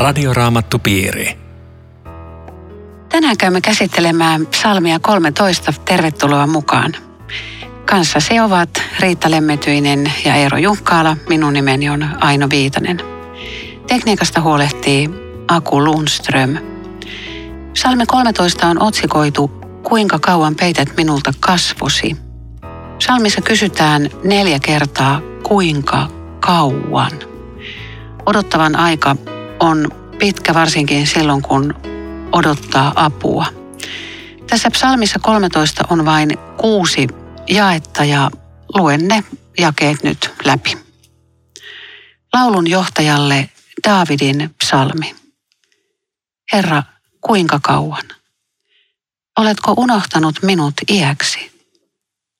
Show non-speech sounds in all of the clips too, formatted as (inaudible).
Radioraamattupiiri. Tänään käymme käsittelemään psalmia 13. Tervetuloa mukaan. Kanssasi ovat Riitta Lemmetyinen ja Eero Junkkaala. Minun nimeni on Aino Viitanen. Tekniikasta huolehtii Aku Lundström. Psalmi 13 on otsikoitu Kuinka kauan peität minulta kasvosi? Psalmissa kysytään neljä kertaa kuinka kauan. Odottavan aika on pitkä varsinkin silloin, kun odottaa apua. Tässä psalmissa 13 on vain kuusi jaetta ja luen ne jakeet nyt läpi. Laulun johtajalle Daavidin psalmi. Herra, kuinka kauan? Oletko unohtanut minut iäksi?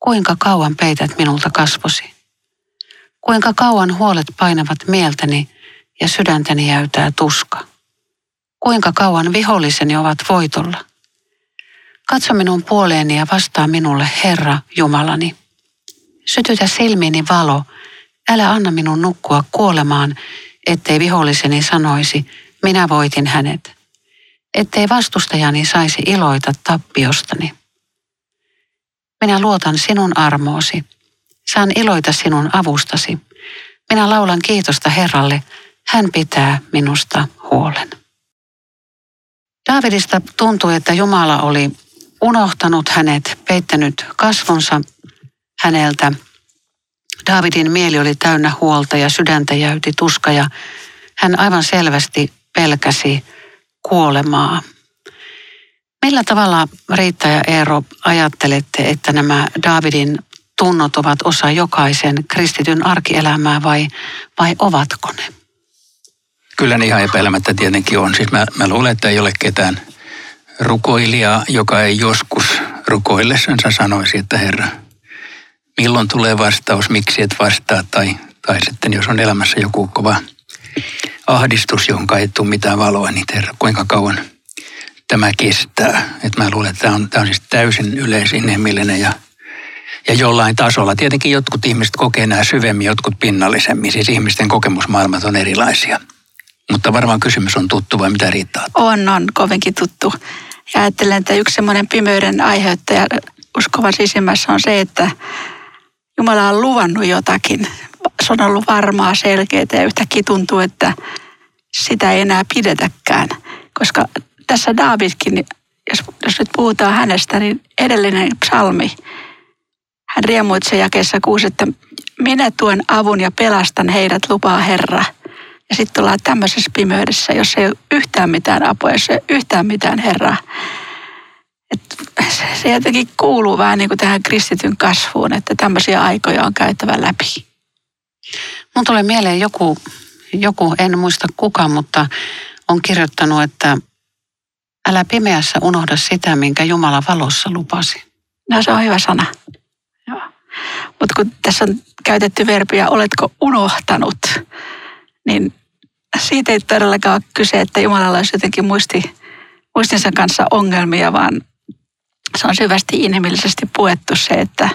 Kuinka kauan peität minulta kasvosi? Kuinka kauan huolet painavat mieltäni ja sydäntäni jäytää tuska? Kuinka kauan viholliseni ovat voitolla? Katso minun puoleeni ja vastaa minulle, Herra Jumalani. Sytytä silmiini valo, älä anna minun nukkua kuolemaan, ettei viholliseni sanoisi, minä voitin hänet. Ettei vastustajani saisi iloita tappiostani. Minä luotan sinun armoosi. Saan iloita sinun avustasi. Minä laulan kiitosta Herralle. Hän pitää minusta huolen. Daavidista tuntui, että Jumala oli unohtanut hänet, peittänyt kasvonsa häneltä. Daavidin mieli oli täynnä huolta ja sydäntä jäyti tuska ja hän aivan selvästi pelkäsi kuolemaa. Millä tavalla Riitta ja Eero ajattelette, että nämä Daavidin tunnot ovat osa jokaisen kristityn arkielämää vai, vai ovatko ne? Kyllä ne ihan epäilemättä tietenkin on. Siis mä, mä luulen, että ei ole ketään rukoilijaa, joka ei joskus rukoillessansa sanoisi, että Herra, milloin tulee vastaus, miksi et vastaa, tai, tai sitten jos on elämässä joku kova ahdistus, jonka ei tule mitään valoa, niin Herra, kuinka kauan tämä kestää. Et mä luulen, että tämä on, tämä on siis täysin yleisinhimillinen ja, ja jollain tasolla. Tietenkin jotkut ihmiset kokee nämä syvemmin, jotkut pinnallisemmin. Siis ihmisten kokemusmaailmat on erilaisia. Mutta varmaan kysymys on tuttu vai mitä riittää? On, on kovinkin tuttu. Ja ajattelen, että yksi semmoinen pimeyden aiheuttaja uskovan sisimmässä on se, että Jumala on luvannut jotakin. Se on ollut varmaa, selkeää ja yhtäkkiä tuntuu, että sitä ei enää pidetäkään. Koska tässä Daavidkin, jos, jos nyt puhutaan hänestä, niin edellinen psalmi, hän riemuitsee jakeessa kuusi, että minä tuon avun ja pelastan heidät, lupaa Herra. Ja sitten ollaan tämmöisessä pimeydessä, jos ei ole yhtään mitään apua, jos ei ole yhtään mitään Herraa. Et se jotenkin kuuluu vähän niin kuin tähän kristityn kasvuun, että tämmöisiä aikoja on käytävä läpi. Mun tulee mieleen joku, joku, en muista kuka, mutta on kirjoittanut, että älä pimeässä unohda sitä, minkä Jumala valossa lupasi. No se on hyvä sana. Mutta kun tässä on käytetty verbiä, oletko unohtanut, siitä ei todellakaan ole kyse, että Jumalalla olisi jotenkin muisti, muistinsa kanssa ongelmia, vaan se on syvästi inhimillisesti puettu se, että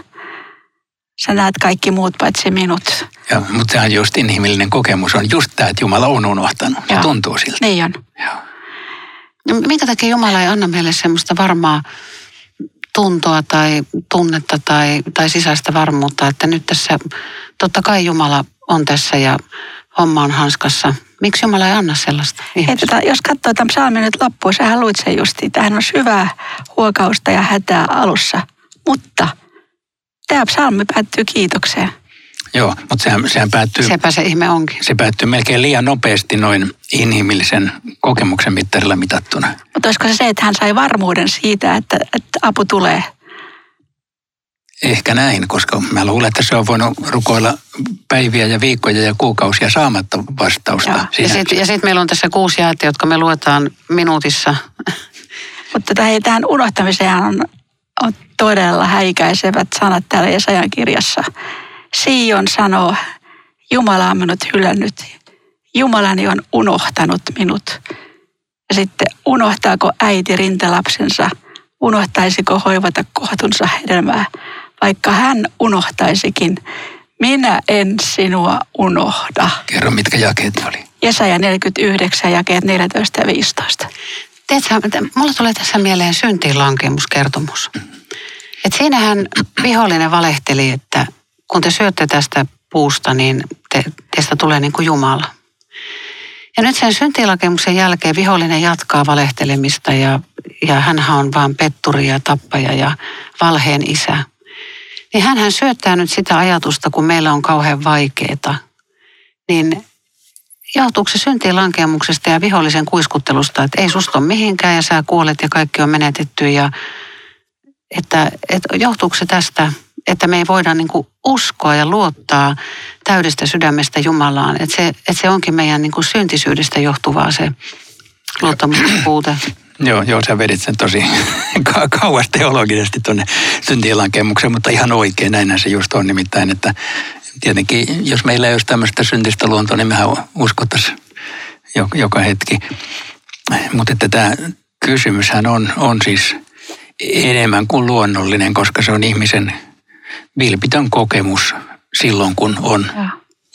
sä näet kaikki muut paitsi minut. Joo, mutta sehän just inhimillinen kokemus on just tämä, että Jumala on unohtanut. Se tuntuu siltä. Niin on. Joo. No, minkä takia Jumala ei anna meille semmoista varmaa tuntoa tai tunnetta tai, tai sisäistä varmuutta, että nyt tässä, totta kai Jumala on tässä ja homma on hanskassa. Miksi Jumala ei anna sellaista Ei, tota, jos katsoo tämän psalmin nyt loppuun, sä luit sen justiin. Tähän on syvää huokausta ja hätää alussa. Mutta tämä psalmi päättyy kiitokseen. Joo, mutta sehän, sehän päättyy... Sepä se ihme onkin. Se päättyy melkein liian nopeasti noin inhimillisen kokemuksen mittarilla mitattuna. Mutta olisiko se se, että hän sai varmuuden siitä, että, että apu tulee? Ehkä näin, koska mä luulen, että se on voinut rukoilla päiviä ja viikkoja ja kuukausia saamatta vastausta. Joo. Ja sitten sit meillä on tässä kuusi jaetta, jotka me luetaan minuutissa. (laughs) Mutta tähän unohtamiseen on, on todella häikäisevät sanat täällä Jesajan kirjassa. Sion sanoo, Jumala on minut hylännyt. Jumalani on unohtanut minut. Ja sitten unohtaako äiti rintalapsensa? Unohtaisiko hoivata kohtunsa hedelmää? Vaikka hän unohtaisikin, minä en sinua unohda. Kerro, mitkä jakeet oli. Jesaja 49, jakeet 14 ja 15. Tiedätkö, mulla tulee tässä mieleen syntiinlankemuskertomus. Et siinähän vihollinen valehteli, että kun te syötte tästä puusta, niin te, teistä tulee niin kuin Jumala. Ja nyt sen syntiinlakemuksen jälkeen vihollinen jatkaa valehtelemista ja, ja hän on vaan petturi ja tappaja ja valheen isä. Niin hän syöttää nyt sitä ajatusta, kun meillä on kauhean vaikeaa. Niin johtuuko se syntiin lankemuksesta ja vihollisen kuiskuttelusta, että ei susta ole mihinkään ja sä kuolet ja kaikki on menetetty ja että, että johtuuko se tästä, että me ei voida niin kuin uskoa ja luottaa täydestä sydämestä Jumalaan, että se, että se onkin meidän niin kuin syntisyydestä johtuvaa se luottamuksen puute. Joo, joo, sä vedit sen tosi (laughs) kauas teologisesti tuonne syntiinlankemukseen, mutta ihan oikein, näinhän se just on nimittäin, että tietenkin jos meillä ei olisi tämmöistä syntistä luontoa, niin mehän uskottaisiin joka hetki. Mutta että tämä kysymyshän on, on siis enemmän kuin luonnollinen, koska se on ihmisen vilpitön kokemus silloin, kun on,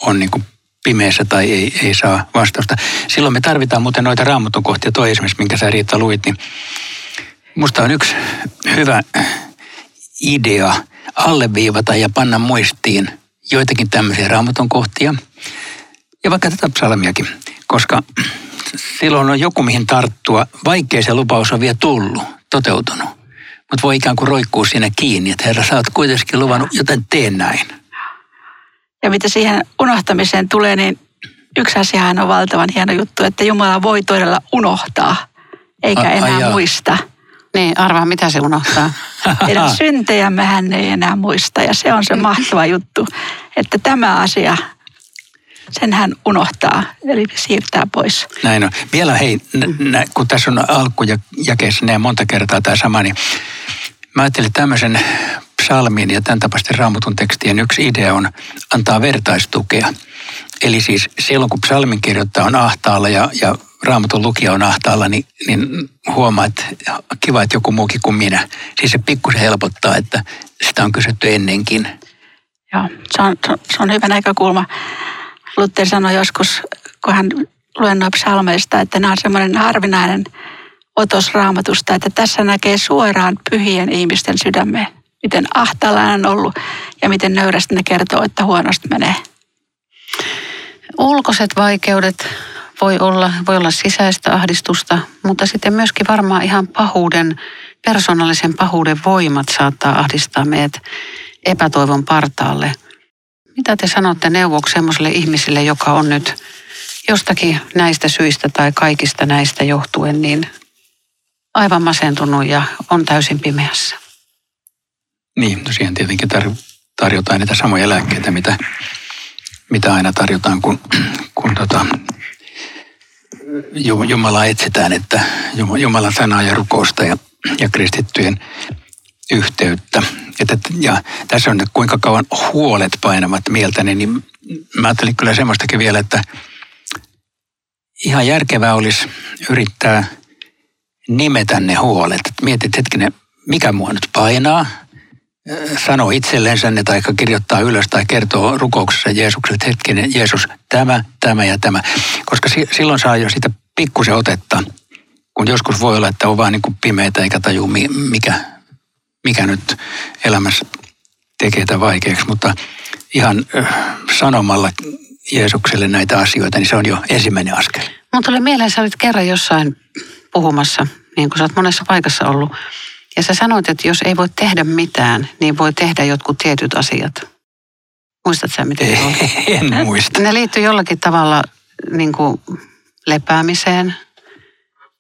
on niin kuin pimeässä tai ei, ei saa vastausta. Silloin me tarvitaan muuten noita raamatun kohtia. Toi esimerkiksi, minkä sä Riitta luit, niin musta on yksi hyvä idea alleviivata ja panna muistiin joitakin tämmöisiä raamatun kohtia ja vaikka tätä psalmiakin, koska silloin on joku mihin tarttua, vaikkei se lupaus on vielä tullut, toteutunut. Mutta voi ikään kuin roikkuu siinä kiinni, että Herra, sä oot kuitenkin luvannut, joten teen näin. Ja mitä siihen unohtamiseen tulee, niin yksi asiahan on valtavan hieno juttu, että Jumala voi todella unohtaa, eikä a, enää a, muista. Niin, arvaa mitä se unohtaa. (laughs) Meidän syntejämme hän ei enää muista ja se on se mahtava juttu, että tämä asia, sen hän unohtaa, eli siirtää pois. Näin on. Vielä hei, n- n- kun tässä on alkujakeessa näin monta kertaa tämä sama, niin mä ajattelin tämmöisen psalmin ja tämän tapaisten raamatun tekstien yksi idea on antaa vertaistukea. Eli siis silloin, kun psalmin kirjoittaa on ahtaalla ja, ja raamatun lukija on ahtaalla, niin, niin huomaa, että kiva, että joku muukin kuin minä. Siis se pikkusen helpottaa, että sitä on kysytty ennenkin. Joo, se on, se on hyvä näkökulma. Luther sanoi joskus, kun hän luennoi psalmeista, että nämä on semmoinen harvinainen otos raamatusta, että tässä näkee suoraan pyhien ihmisten sydämeen. Miten ahtaalla on ollut ja miten nöyrästi ne kertoo, että huonosti menee. Ulkoiset vaikeudet voi olla, voi olla sisäistä ahdistusta, mutta sitten myöskin varmaan ihan pahuuden, persoonallisen pahuuden voimat saattaa ahdistaa meidät epätoivon partaalle. Mitä te sanotte neuvoksi sellaiselle ihmiselle, joka on nyt jostakin näistä syistä tai kaikista näistä johtuen niin aivan masentunut ja on täysin pimeässä? Niin, tosiaan tietenkin tarjotaan niitä samoja lääkkeitä, mitä, mitä aina tarjotaan, kun, kun tota, Jumalaa etsitään, että Jumalan sanaa ja rukousta ja, ja kristittyjen yhteyttä. Että, ja tässä on, että kuinka kauan huolet painavat mieltäni, niin mä ajattelin kyllä semmoistakin vielä, että ihan järkevää olisi yrittää nimetä ne huolet. Mietit hetkinen, mikä mua nyt painaa, sanoo itsellensä ne tai kirjoittaa ylös tai kertoo rukouksessa Jeesukselle, että hetkinen, Jeesus, tämä, tämä ja tämä. Koska silloin saa jo sitä pikkusen otetta, kun joskus voi olla, että on vaan niin kuin pimeitä eikä taju, mikä, mikä nyt elämässä tekee tätä vaikeaksi. Mutta ihan sanomalla Jeesukselle näitä asioita, niin se on jo ensimmäinen askel. Mun tuli mieleen, sä olit kerran jossain puhumassa, niin kuin sä oot monessa paikassa ollut. Ja sä sanoit, että jos ei voi tehdä mitään, niin voi tehdä jotkut tietyt asiat. Muistatko sä, miten se oli? (laughs) En muista. Ne liittyy jollakin tavalla niin kuin lepäämiseen,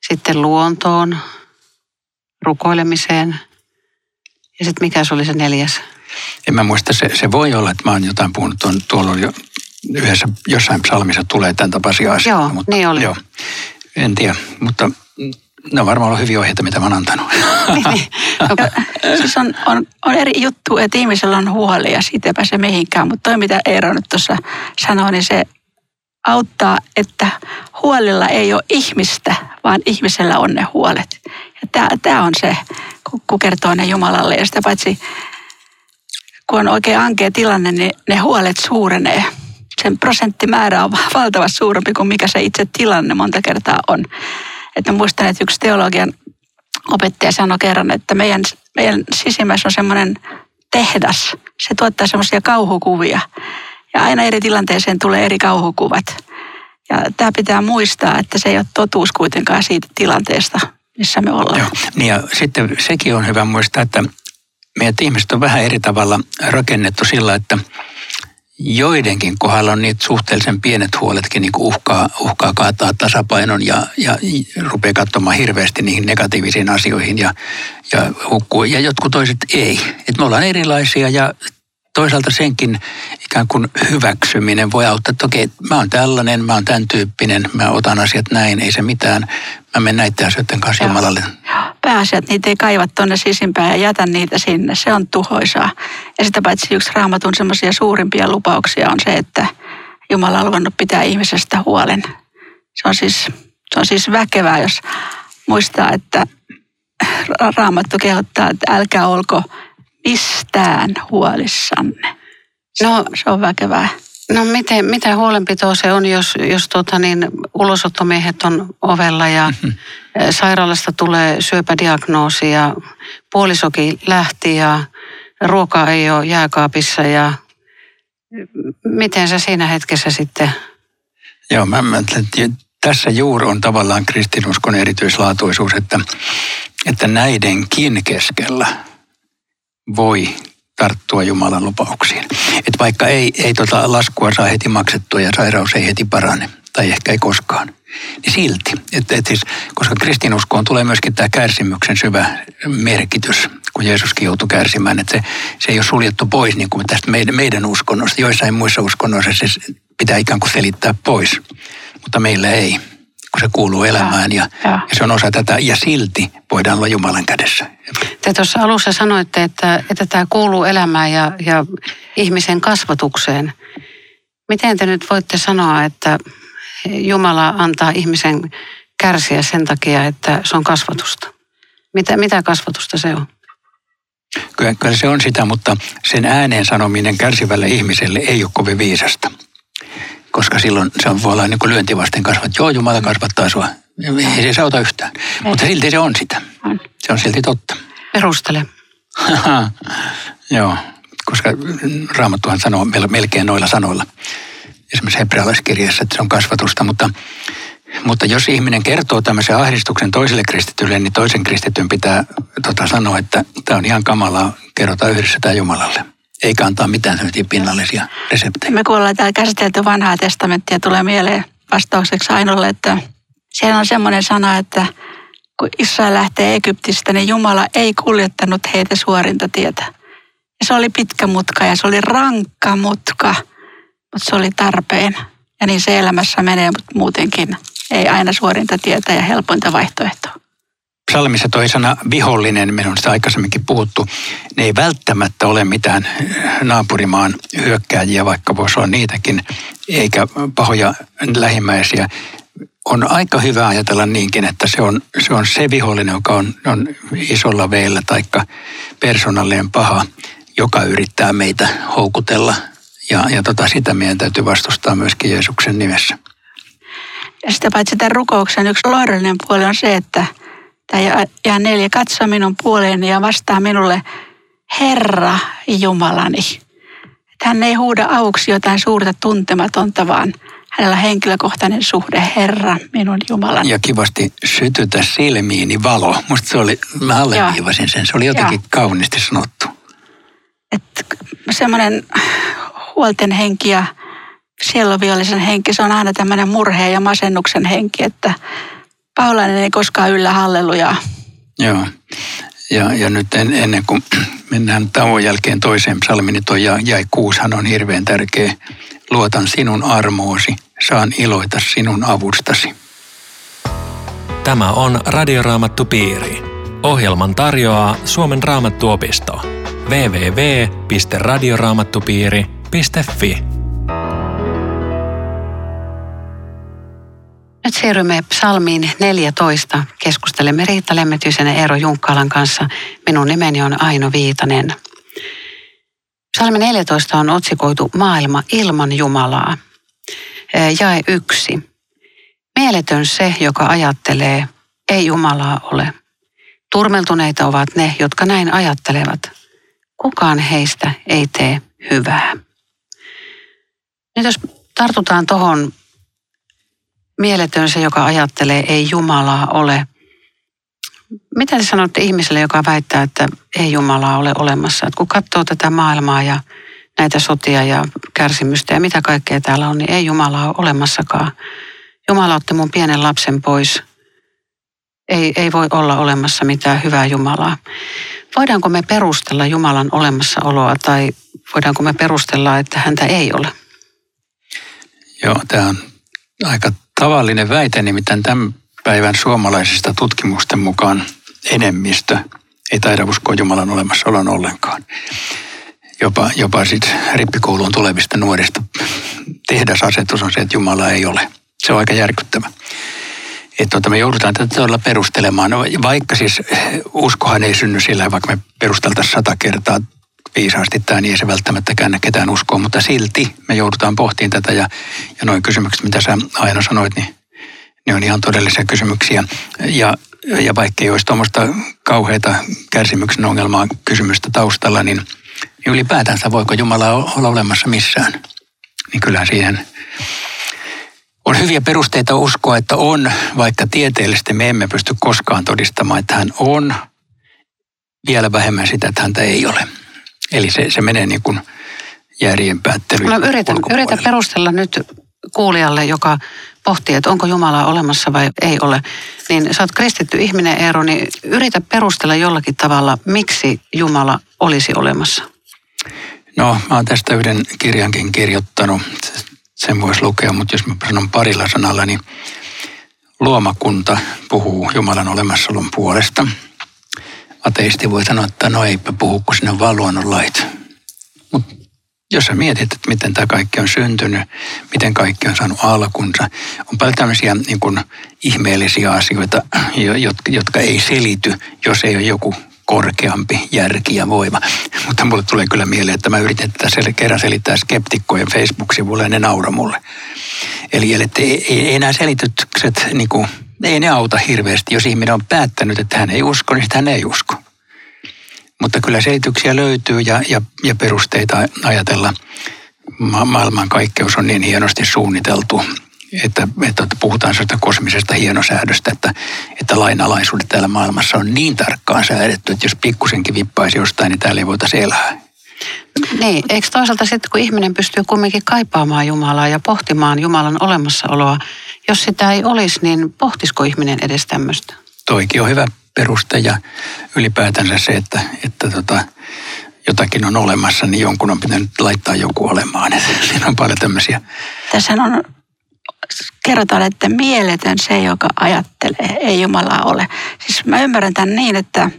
sitten luontoon, rukoilemiseen. Ja sitten mikä se oli se neljäs? En mä muista, se, se voi olla, että mä oon jotain puhunut tuon, tuolla jo yhdessä, jossain psalmissa tulee tämän tapaisia asioita. Joo, mutta, niin oli. Joo, en tiedä, mutta ne on varmaan ollut hyviä ohjeita, mitä mä oon antanut. (laughs) niin, niin. siis on, on, on, eri juttu, että ihmisellä on huoli ja siitä ei pääse mihinkään. Mutta toi, mitä Eero nyt tuossa sanoi, niin se auttaa, että huolilla ei ole ihmistä, vaan ihmisellä on ne huolet. Ja tämä on se, kun kertoo ne Jumalalle. Ja sitä paitsi, kun on oikein ankea tilanne, niin ne huolet suurenee. sen prosenttimäärä on (laughs) valtavasti suurempi kuin mikä se itse tilanne monta kertaa on. Että muistan, että yksi teologian opettaja sanoi kerran, että meidän, meidän sisimmässä on semmoinen tehdas. Se tuottaa semmoisia kauhukuvia. Ja aina eri tilanteeseen tulee eri kauhukuvat. Ja tämä pitää muistaa, että se ei ole totuus kuitenkaan siitä tilanteesta, missä me ollaan. Joo. Niin ja sitten sekin on hyvä muistaa, että meidät ihmiset on vähän eri tavalla rakennettu sillä, että joidenkin kohdalla on niitä suhteellisen pienet huoletkin niin uhkaa, uhkaa kaataa tasapainon ja, ja rupeaa katsomaan hirveästi niihin negatiivisiin asioihin ja, ja hukkuu. Ja jotkut toiset ei. Et me ollaan erilaisia ja toisaalta senkin ikään kuin hyväksyminen voi auttaa, että okei, mä oon tällainen, mä oon tämän tyyppinen, mä otan asiat näin, ei se mitään. Mä menen näiden asioiden kanssa Joo. Jumalalle. Pääasiat, niitä ei kaiva tuonne sisimpään ja jätä niitä sinne, se on tuhoisaa. Ja sitä paitsi yksi raamatun semmoisia suurimpia lupauksia on se, että Jumala on luvannut pitää ihmisestä huolen. Se on siis, se on siis väkevää, jos muistaa, että raamattu kehottaa, että älkää olko mistään huolissanne. No, se on väkevää. No miten, mitä huolenpitoa se on, jos, jos tota niin, ulosottomiehet on ovella ja mm-hmm. sairaalasta tulee syöpädiagnoosi ja puolisoki lähti ja ruoka ei ole jääkaapissa ja miten sä siinä hetkessä sitten? Joo, mä, mä tässä juuri on tavallaan kristinuskon erityislaatuisuus, että, että näidenkin keskellä – voi tarttua Jumalan lupauksiin. Että vaikka ei, ei tota laskua saa heti maksettua ja sairaus ei heti parane, tai ehkä ei koskaan, niin silti. Et, et siis, koska kristinuskoon tulee myöskin tämä kärsimyksen syvä merkitys, kun Jeesuskin joutui kärsimään, että se, se ei ole suljettu pois niin kuin tästä meidän, meidän uskonnosta. Joissain muissa uskonnoissa se pitää ikään kuin selittää pois, mutta meillä ei kun se kuuluu elämään ja, ja. ja se on osa tätä ja silti voidaan olla Jumalan kädessä. Te tuossa alussa sanoitte, että, että tämä kuuluu elämään ja, ja ihmisen kasvatukseen. Miten te nyt voitte sanoa, että Jumala antaa ihmisen kärsiä sen takia, että se on kasvatusta? Mitä, mitä kasvatusta se on? Kyllä, kyllä se on sitä, mutta sen ääneen sanominen kärsivälle ihmiselle ei ole kovin viisasta koska silloin se on, voi olla niin kuin lyöntivasten kasvat. Joo, Jumala kasvattaa sua. Ei se auta yhtään. Ei. Mutta silti se on sitä. On. Se on silti totta. Perustele. (laughs) Joo, koska Raamattuhan sanoo melkein noilla sanoilla. Esimerkiksi hebrealaiskirjassa, että se on kasvatusta, mutta, mutta jos ihminen kertoo tämmöisen ahdistuksen toiselle kristitylle, niin toisen kristityn pitää tota, sanoa, että tämä on ihan kamalaa, kerrotaan yhdessä tämä Jumalalle eikä antaa mitään sellaisia pinnallisia reseptejä. Me kun ollaan täällä käsitelty vanhaa testamenttia, tulee mieleen vastaukseksi Ainolle, että siellä on semmoinen sana, että kun Israel lähtee Egyptistä, niin Jumala ei kuljettanut heitä suorinta tietä. Ja se oli pitkä mutka ja se oli rankka mutka, mutta se oli tarpeen. Ja niin se elämässä menee, mutta muutenkin ei aina suorinta tietä ja helpointa vaihtoehtoa psalmissa toi sana vihollinen, me on sitä aikaisemminkin puhuttu, ne ei välttämättä ole mitään naapurimaan hyökkääjiä, vaikka voisi olla niitäkin, eikä pahoja lähimmäisiä. On aika hyvä ajatella niinkin, että se on se, on se vihollinen, joka on, on isolla veellä tai persoonallinen paha, joka yrittää meitä houkutella. Ja, ja tota, sitä meidän täytyy vastustaa myöskin Jeesuksen nimessä. Ja sitä paitsi tämän rukouksen yksi lohdullinen puoli on se, että – tai ja neljä, katso minun puoleeni ja vastaa minulle, Herra Jumalani. Että hän ei huuda auksi jotain suurta tuntematonta, vaan hänellä on henkilökohtainen suhde, Herra, minun Jumalani. Ja kivasti sytytä silmiini valo. Musta se oli, mä alleviivasin sen, se oli jotenkin Joo. kauniisti sanottu. Että semmoinen huolten henki ja sieloviallisen henki, se on aina tämmöinen murheen ja masennuksen henki, että Paulainen ei koskaan yllä hallelujaa. Joo. Ja, ja nyt en, ennen kuin mennään tauon jälkeen toiseen psalmiin, niin toi jäi kuushan on hirveän tärkeä. Luotan sinun armoosi, saan iloita sinun avustasi. Tämä on Radioraamattu Piiri. Ohjelman tarjoaa Suomen raamattuopisto. www.radioraamattupiiri.fi Nyt siirrymme psalmiin 14. Keskustelemme Riitta Lemmetyisen ja Eero Junkkalan kanssa. Minun nimeni on Aino Viitanen. Psalmi 14 on otsikoitu Maailma ilman Jumalaa. jae yksi. Mieletön se, joka ajattelee, ei Jumalaa ole. Turmeltuneita ovat ne, jotka näin ajattelevat. Kukaan heistä ei tee hyvää. Nyt jos tartutaan tuohon mieletön se, joka ajattelee, ei Jumalaa ole. Mitä te sanotte ihmiselle, joka väittää, että ei Jumalaa ole olemassa? Että kun katsoo tätä maailmaa ja näitä sotia ja kärsimystä ja mitä kaikkea täällä on, niin ei Jumalaa ole olemassakaan. Jumala otti mun pienen lapsen pois. Ei, ei voi olla olemassa mitään hyvää Jumalaa. Voidaanko me perustella Jumalan olemassaoloa tai voidaanko me perustella, että häntä ei ole? Joo, tämä on aika tavallinen väite, nimittäin tämän päivän suomalaisista tutkimusten mukaan enemmistö ei taida uskoa Jumalan olemassaolon ollenkaan. Jopa, jopa sit rippikouluun tulevista nuorista tehdasasetus on se, että Jumala ei ole. Se on aika järkyttävä. Että tuota, me joudutaan tätä todella perustelemaan. No, vaikka siis uskohan ei synny sillä, vaikka me perusteltaisiin sata kertaa viisaasti tämä, niin ei se välttämättä käännä ketään uskoa, mutta silti me joudutaan pohtimaan tätä ja, ja noin kysymykset, mitä sä aina sanoit, niin ne on ihan todellisia kysymyksiä. Ja, ja vaikka ei olisi tuommoista kauheita kärsimyksen ongelmaa kysymystä taustalla, niin, niin ylipäätänsä voiko Jumala olla olemassa missään? Niin kyllä siihen on hyviä perusteita uskoa, että on, vaikka tieteellisesti me emme pysty koskaan todistamaan, että hän on, vielä vähemmän sitä, että häntä ei ole. Eli se, se menee niin kuin järjen päättely. No yritän, yritän perustella nyt kuulijalle, joka pohtii, että onko Jumala olemassa vai ei ole. Niin sä oot kristitty ihminen, Eero, niin yritä perustella jollakin tavalla, miksi Jumala olisi olemassa. No, mä oon tästä yhden kirjankin kirjoittanut. Sen voisi lukea, mutta jos mä sanon parilla sanalla, niin luomakunta puhuu Jumalan olemassaolon puolesta – ateisti voi sanoa, että no eipä puhu, kun sinne on vaan luonnonlait. Mutta jos sä mietit, että miten tämä kaikki on syntynyt, miten kaikki on saanut alkunsa, on paljon tämmöisiä niin kuin ihmeellisiä asioita, jotka, jotka ei selity, jos ei ole joku korkeampi järki ja voima. Mutta mulle tulee kyllä mieleen, että mä yritin tätä kerran selittää skeptikkojen Facebook-sivulle ja ne naura mulle. Eli että ei, ei, ei nämä selitykset niin kuin, ei ne auta hirveästi. Jos ihminen on päättänyt, että hän ei usko, niin hän ei usko. Mutta kyllä selityksiä löytyy ja, ja, ja perusteita ajatella. Ma- maailmankaikkeus on niin hienosti suunniteltu, että, että puhutaan sellaista kosmisesta hienosäädöstä, että, että lainalaisuudet täällä maailmassa on niin tarkkaan säädetty, että jos pikkusenkin vippaisi jostain, niin täällä ei voitaisiin elää. Niin, eikö toisaalta sitten kun ihminen pystyy kumminkin kaipaamaan Jumalaa ja pohtimaan Jumalan olemassaoloa, jos sitä ei olisi, niin pohtisiko ihminen edes tämmöistä? Toikin on hyvä peruste ja ylipäätänsä se, että, että tota, jotakin on olemassa, niin jonkun on pitänyt laittaa joku olemaan. siinä on paljon tämmöisiä. Tässä on kerrotaan, että mieletön se, joka ajattelee, ei Jumalaa ole. Siis mä ymmärrän tämän niin, että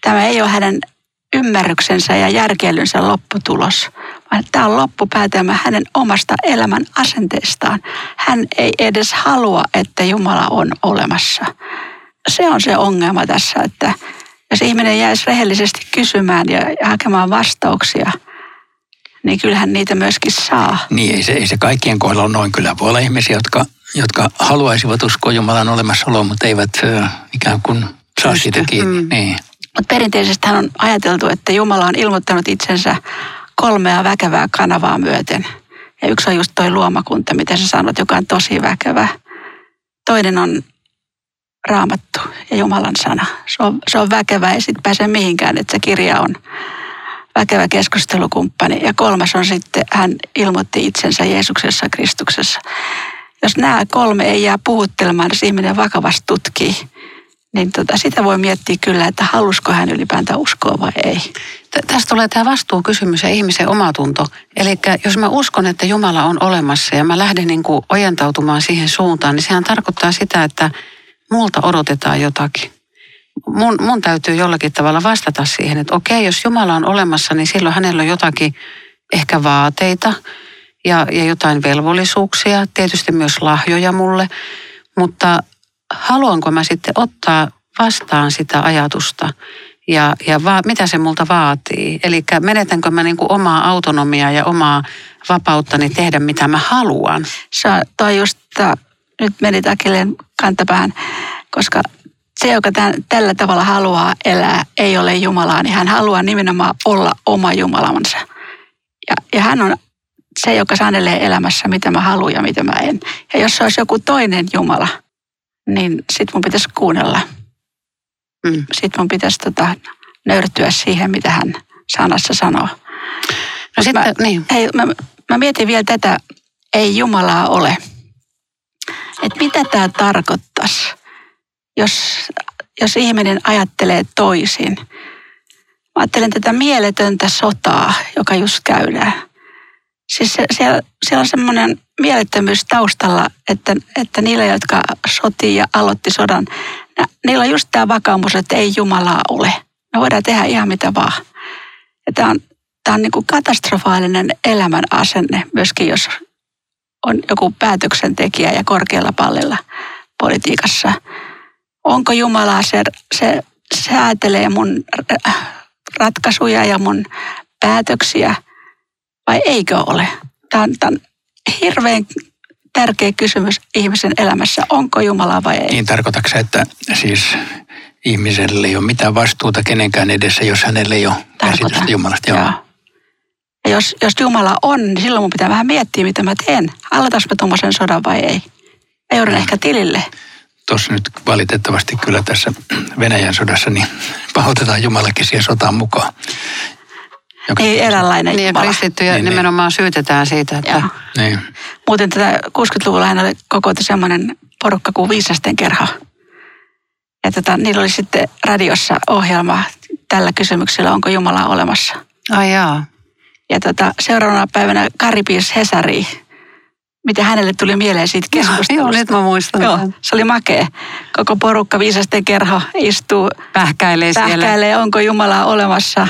tämä ei ole hänen ymmärryksensä ja järkeilynsä lopputulos, vaan tämä on loppupäätelmä hänen omasta elämän asenteestaan. Hän ei edes halua, että Jumala on olemassa. Se on se ongelma tässä, että jos ihminen jäisi rehellisesti kysymään ja hakemaan vastauksia, niin kyllähän niitä myöskin saa. Niin, ei se, ei se kaikkien kohdalla ole noin. Kyllä voi olla ihmisiä, jotka, jotka haluaisivat uskoa Jumalan olemassaoloon, mutta eivät äh, ikään kuin saa sitä kiinni. Mm. Niin. Mutta perinteisesti on ajateltu, että Jumala on ilmoittanut itsensä kolmea väkevää kanavaa myöten. Ja yksi on just toi luomakunta, mitä sä sanot, joka on tosi väkevä. Toinen on raamattu ja Jumalan sana. Se on, se on väkevä, ei sitten pääse mihinkään, että se kirja on väkevä keskustelukumppani. Ja kolmas on sitten, hän ilmoitti itsensä Jeesuksessa Kristuksessa. Jos nämä kolme ei jää puhuttelemaan, jos ihminen vakavasti tutkii, niin tota, sitä voi miettiä kyllä, että halusko hän ylipäätään uskoa vai ei. Tästä tulee tämä vastuukysymys ja ihmisen omatunto. Eli jos mä uskon, että Jumala on olemassa ja mä lähden niin kuin ojentautumaan siihen suuntaan, niin sehän tarkoittaa sitä, että multa odotetaan jotakin. Mun, mun täytyy jollakin tavalla vastata siihen, että okei, jos Jumala on olemassa, niin silloin hänellä on jotakin ehkä vaateita ja, ja jotain velvollisuuksia, tietysti myös lahjoja mulle, mutta haluanko mä sitten ottaa vastaan sitä ajatusta ja, ja va, mitä se multa vaatii. Eli menetänkö mä niin kuin omaa autonomiaa ja omaa vapauttani tehdä mitä mä haluan. On toi just, tää, nyt meni akilleen kantapään, koska se, joka tämän, tällä tavalla haluaa elää, ei ole Jumalaa, niin hän haluaa nimenomaan olla oma Jumalamansa. Ja, ja hän on se, joka sanelee elämässä, mitä mä haluan ja mitä mä en. Ja jos se olisi joku toinen Jumala, niin sit mun pitäisi kuunnella. Mm. Sit mun pitäisi tota, nöyrtyä siihen, mitä hän sanassa sanoo. No sitten, mä, niin. Hei, mä, mä mietin vielä tätä, ei Jumalaa ole. Että mitä tämä tarkoittaisi, jos, jos ihminen ajattelee toisin. Mä ajattelen tätä mieletöntä sotaa, joka just käydään. Siis se, siellä, siellä on semmoinen mielettömyys taustalla, että, että niillä, jotka sotii ja aloitti sodan, niillä on just tämä vakaumus, että ei Jumalaa ole. Me voidaan tehdä ihan mitä vaan. Ja tämä on, tämä on niin kuin katastrofaalinen elämän asenne, myöskin jos on joku päätöksentekijä ja korkealla pallilla politiikassa. Onko Jumala se, se säätelee mun ratkaisuja ja mun päätöksiä vai eikö ole? Tämä on, tämä on hirveän tärkeä kysymys ihmisen elämässä. Onko Jumala vai ei? Niin tarkoitatko että siis ihmiselle ei ole mitään vastuuta kenenkään edessä, jos hänelle ei ole käsitystä Jumalasta? Joo. Joo. Ja jos, jos Jumala on, niin silloin mun pitää vähän miettiä, mitä mä teen. Aloitas mä tuommoisen sodan vai ei? Mä joudun ehkä tilille. Tuossa nyt valitettavasti kyllä tässä Venäjän sodassa, niin (laughs) pahoitetaan Jumalakin siihen sotaan mukaan. Joka niin, eräänlainen niin, Jumala. kristittyjä niin, nimenomaan niin. syytetään siitä, että... Joo. Niin. Muuten tätä 60-luvulla hän oli kokoutui semmoinen porukka kuin Viisasten kerho. Ja tota, niillä oli sitten radiossa ohjelma tällä kysymyksellä, onko Jumala olemassa. Ai jaa. Ja tota, seuraavana päivänä Kari piirsi Hesari, mitä hänelle tuli mieleen siitä keskustelusta. Joo, nyt mä muistan. Joo, se oli makea. Koko porukka, viisasten kerho, istuu, pähkäilee, pähkäilee siellä. onko Jumala olemassa.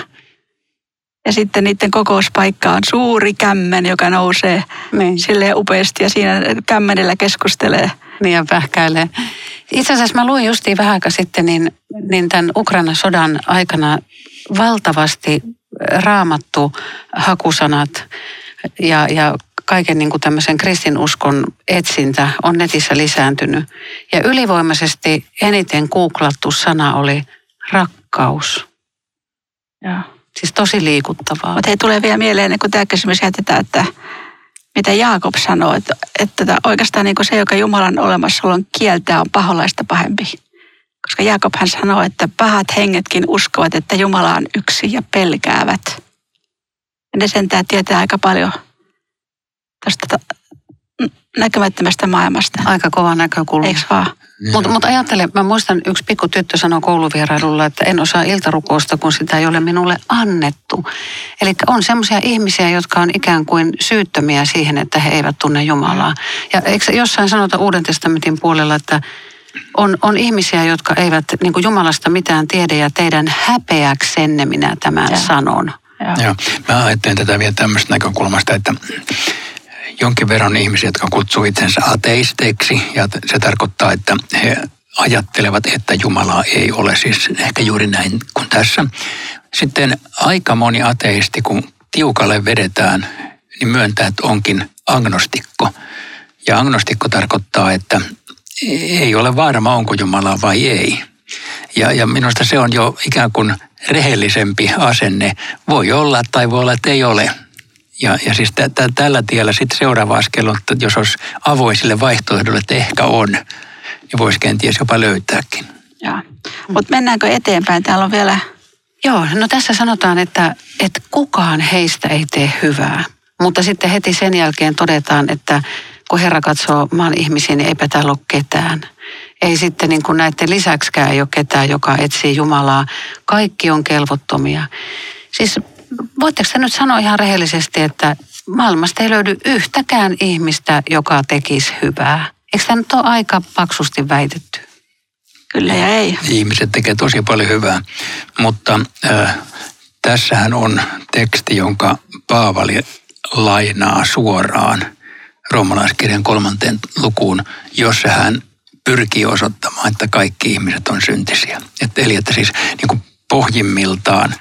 Ja sitten niiden kokouspaikka on suuri kämmen, joka nousee Niin. silleen upeasti ja siinä kämmenellä keskustelee. Niin ja pähkäilee. Itse asiassa mä luin justiin vähän aika sitten, niin, niin tämän Ukrainan sodan aikana valtavasti raamattu hakusanat ja, ja kaiken niin kuin tämmöisen kristinuskon etsintä on netissä lisääntynyt. Ja ylivoimaisesti eniten googlattu sana oli rakkaus. Joo. Siis tosi liikuttavaa. Mutta hei, tulee vielä mieleen, kun tämä kysymys jätetään, että mitä Jaakob sanoo, että, että oikeastaan niin se, joka Jumalan olemassaolon kieltää, on paholaista pahempi. Koska Jaakob hän sanoo, että pahat hengetkin uskovat, että Jumala on yksi ja pelkäävät. Ja ne sentään tietää aika paljon tästä näkymättömästä maailmasta. Aika kova näkökulma. Eikö vaan? Mutta mut ajattele, mä muistan yksi pikku tyttö sanoi kouluvierailulla, että en osaa iltarukousta, kun sitä ei ole minulle annettu. Eli on semmoisia ihmisiä, jotka on ikään kuin syyttömiä siihen, että he eivät tunne Jumalaa. Ja eikö jossain sanota Uuden testamentin puolella, että on, on ihmisiä, jotka eivät niin kuin Jumalasta mitään tiedä ja teidän häpeäksenne minä tämän Joo. sanon. Joo. Joo. Mä ajattelen tätä vielä tämmöistä näkökulmasta, että jonkin verran ihmisiä, jotka kutsuu itsensä ateisteiksi, ja se tarkoittaa, että he ajattelevat, että Jumalaa ei ole, siis ehkä juuri näin kuin tässä. Sitten aika moni ateisti, kun tiukalle vedetään, niin myöntää, että onkin agnostikko. Ja agnostikko tarkoittaa, että ei ole varma, onko Jumalaa vai ei. Ja, ja minusta se on jo ikään kuin rehellisempi asenne. Voi olla tai voi olla, että ei ole. Ja, ja siis tä, tä, tällä tiellä sitten seuraava askel on, että jos olisi avoin sille vaihtoehdolle, että ehkä on, niin voisi kenties jopa löytääkin. Joo. Mutta mennäänkö eteenpäin? Täällä on vielä... Joo, no tässä sanotaan, että, että kukaan heistä ei tee hyvää. Mutta sitten heti sen jälkeen todetaan, että kun Herra katsoo maan ihmisiin, niin eipä täällä ole ketään. Ei sitten niin kuin näiden lisäksikään ole ketään, joka etsii Jumalaa. Kaikki on kelvottomia. Siis voitteko te nyt sanoa ihan rehellisesti, että maailmasta ei löydy yhtäkään ihmistä, joka tekisi hyvää? Eikö tämä nyt ole aika paksusti väitetty? Kyllä ja ei. Ihmiset tekee tosi paljon hyvää, mutta äh, tässähän on teksti, jonka Paavali lainaa suoraan roomalaiskirjan kolmanteen lukuun, jossa hän pyrkii osoittamaan, että kaikki ihmiset on syntisiä. Et, eli että siis niin kuin pohjimmiltaan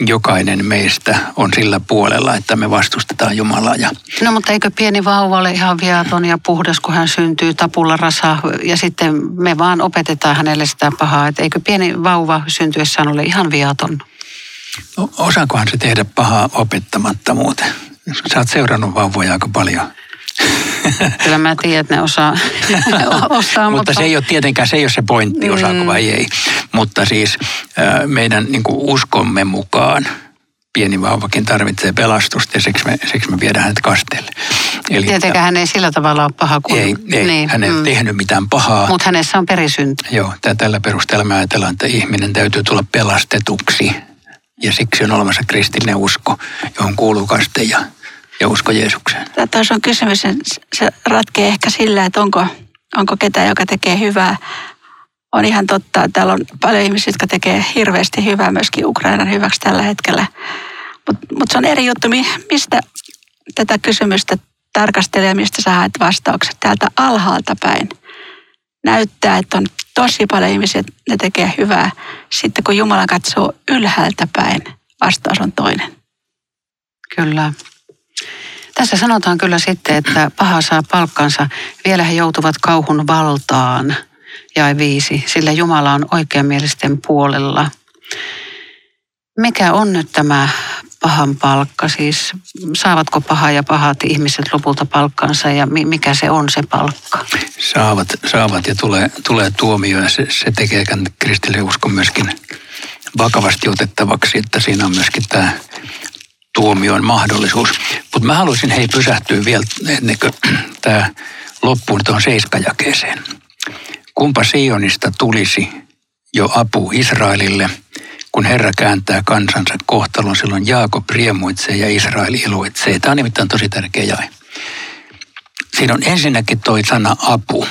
jokainen meistä on sillä puolella, että me vastustetaan Jumalaa. Ja No mutta eikö pieni vauva ole ihan viaton ja puhdas, kun hän syntyy tapulla rasa ja sitten me vaan opetetaan hänelle sitä pahaa. Että eikö pieni vauva syntyessään ole ihan viaton? O- osaakohan se tehdä pahaa opettamatta muuten? Sä oot seurannut vauvoja aika paljon. (laughs) Kyllä mä tiedän, että ne osaa, (laughs) osaa mutta se ei ole tietenkään se, ei ole se pointti, osaako vai ei. Mutta siis meidän niin uskomme mukaan pieni vauvakin tarvitsee pelastusta ja siksi me, siksi me viedään hänet kasteelle. Eli Tietenkään hän ei sillä tavalla ole paha kuin... Ei, ei niin, hän ei mm. tehnyt mitään pahaa. Mutta hänessä on perisynti. Joo, tällä perusteella me ajatellaan, että ihminen täytyy tulla pelastetuksi. Ja siksi on olemassa kristillinen usko, johon kuuluu kaste ja ja usko Jeesukseen? Tuossa on kysymys, se ratkee ehkä sillä, että onko, onko ketään, joka tekee hyvää. On ihan totta, että täällä on paljon ihmisiä, jotka tekee hirveästi hyvää myöskin Ukrainan hyväksi tällä hetkellä. Mutta mut se on eri juttu, mistä tätä kysymystä tarkastelee, mistä sä haet vastaukset. Täältä alhaalta päin näyttää, että on tosi paljon ihmisiä, että ne tekee hyvää. Sitten kun Jumala katsoo ylhäältä päin, vastaus on toinen. Kyllä. Tässä sanotaan kyllä sitten, että paha saa palkkansa. Vielä he joutuvat kauhun valtaan. Jae viisi, sillä Jumala on oikeamielisten puolella. Mikä on nyt tämä pahan palkka? Siis saavatko paha ja pahat ihmiset lopulta palkkansa ja mikä se on se palkka? Saavat, saavat ja tulee, tulee tuomio ja se, se tekee kristillinen uskon myöskin vakavasti otettavaksi, että siinä on myöskin tämä tuomion mahdollisuus. Mutta mä haluaisin hei pysähtyä vielä ennen kuin (clears throat) tämä loppuun tuohon seiskajakeeseen. Kumpa Sionista tulisi jo apu Israelille, kun Herra kääntää kansansa kohtalon, silloin Jaakob riemuitsee ja Israel iloitsee. Tämä on nimittäin tosi tärkeä jae. Siinä on ensinnäkin toi sana apu.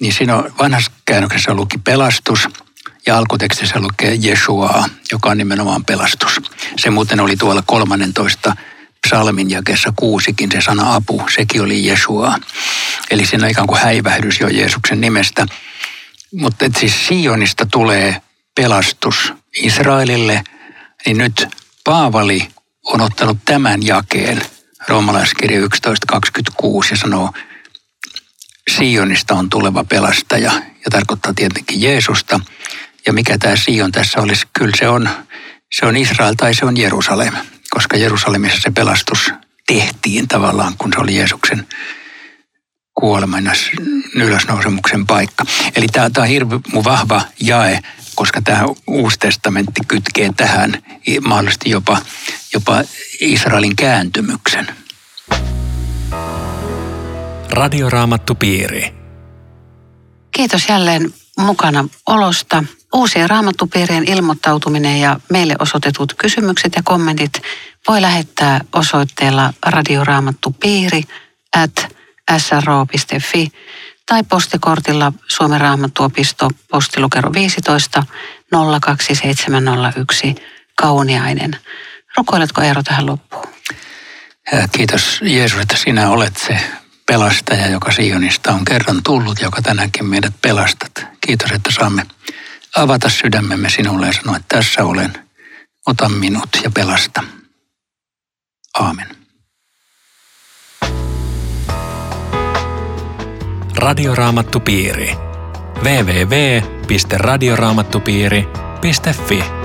Niin siinä on vanhassa käännöksessä luki pelastus – ja alkutekstissä lukee Jesua, joka on nimenomaan pelastus. Se muuten oli tuolla 13 psalmin jakessa kuusikin se sana apu, sekin oli Jesua. Eli siinä ikään kuin häivähdys jo Jeesuksen nimestä. Mutta siis Sionista tulee pelastus Israelille, niin nyt Paavali on ottanut tämän jakeen, roomalaiskirja 11.26 ja sanoo, Sionista on tuleva pelastaja ja tarkoittaa tietenkin Jeesusta. Ja mikä tämä Sion tässä olisi, kyllä se on, se on Israel tai se on Jerusalem, koska Jerusalemissa se pelastus tehtiin tavallaan, kun se oli Jeesuksen kuoleman ja ylösnousemuksen paikka. Eli tämä, tämä on hirveän vahva jae, koska tämä Uusi testamentti kytkee tähän mahdollisesti jopa, jopa Israelin kääntymyksen. Radioraamattupiiri. Kiitos jälleen mukana olosta. Uusien raamattupiirien ilmoittautuminen ja meille osoitetut kysymykset ja kommentit voi lähettää osoitteella radioraamattupiiri at sro.fi tai postikortilla Suomen raamattuopisto postilukero 15 02701 Kauniainen. Rukoiletko Eero tähän loppuun? Kiitos Jeesus, että sinä olet se pelastaja, joka Sionista on kerran tullut, joka tänäänkin meidät pelastat. Kiitos, että saamme avata sydämemme sinulle ja sanoa, että tässä olen, ota minut ja pelasta. Aamen. Radioraamattupiiri. www.radioraamattupiiri.fi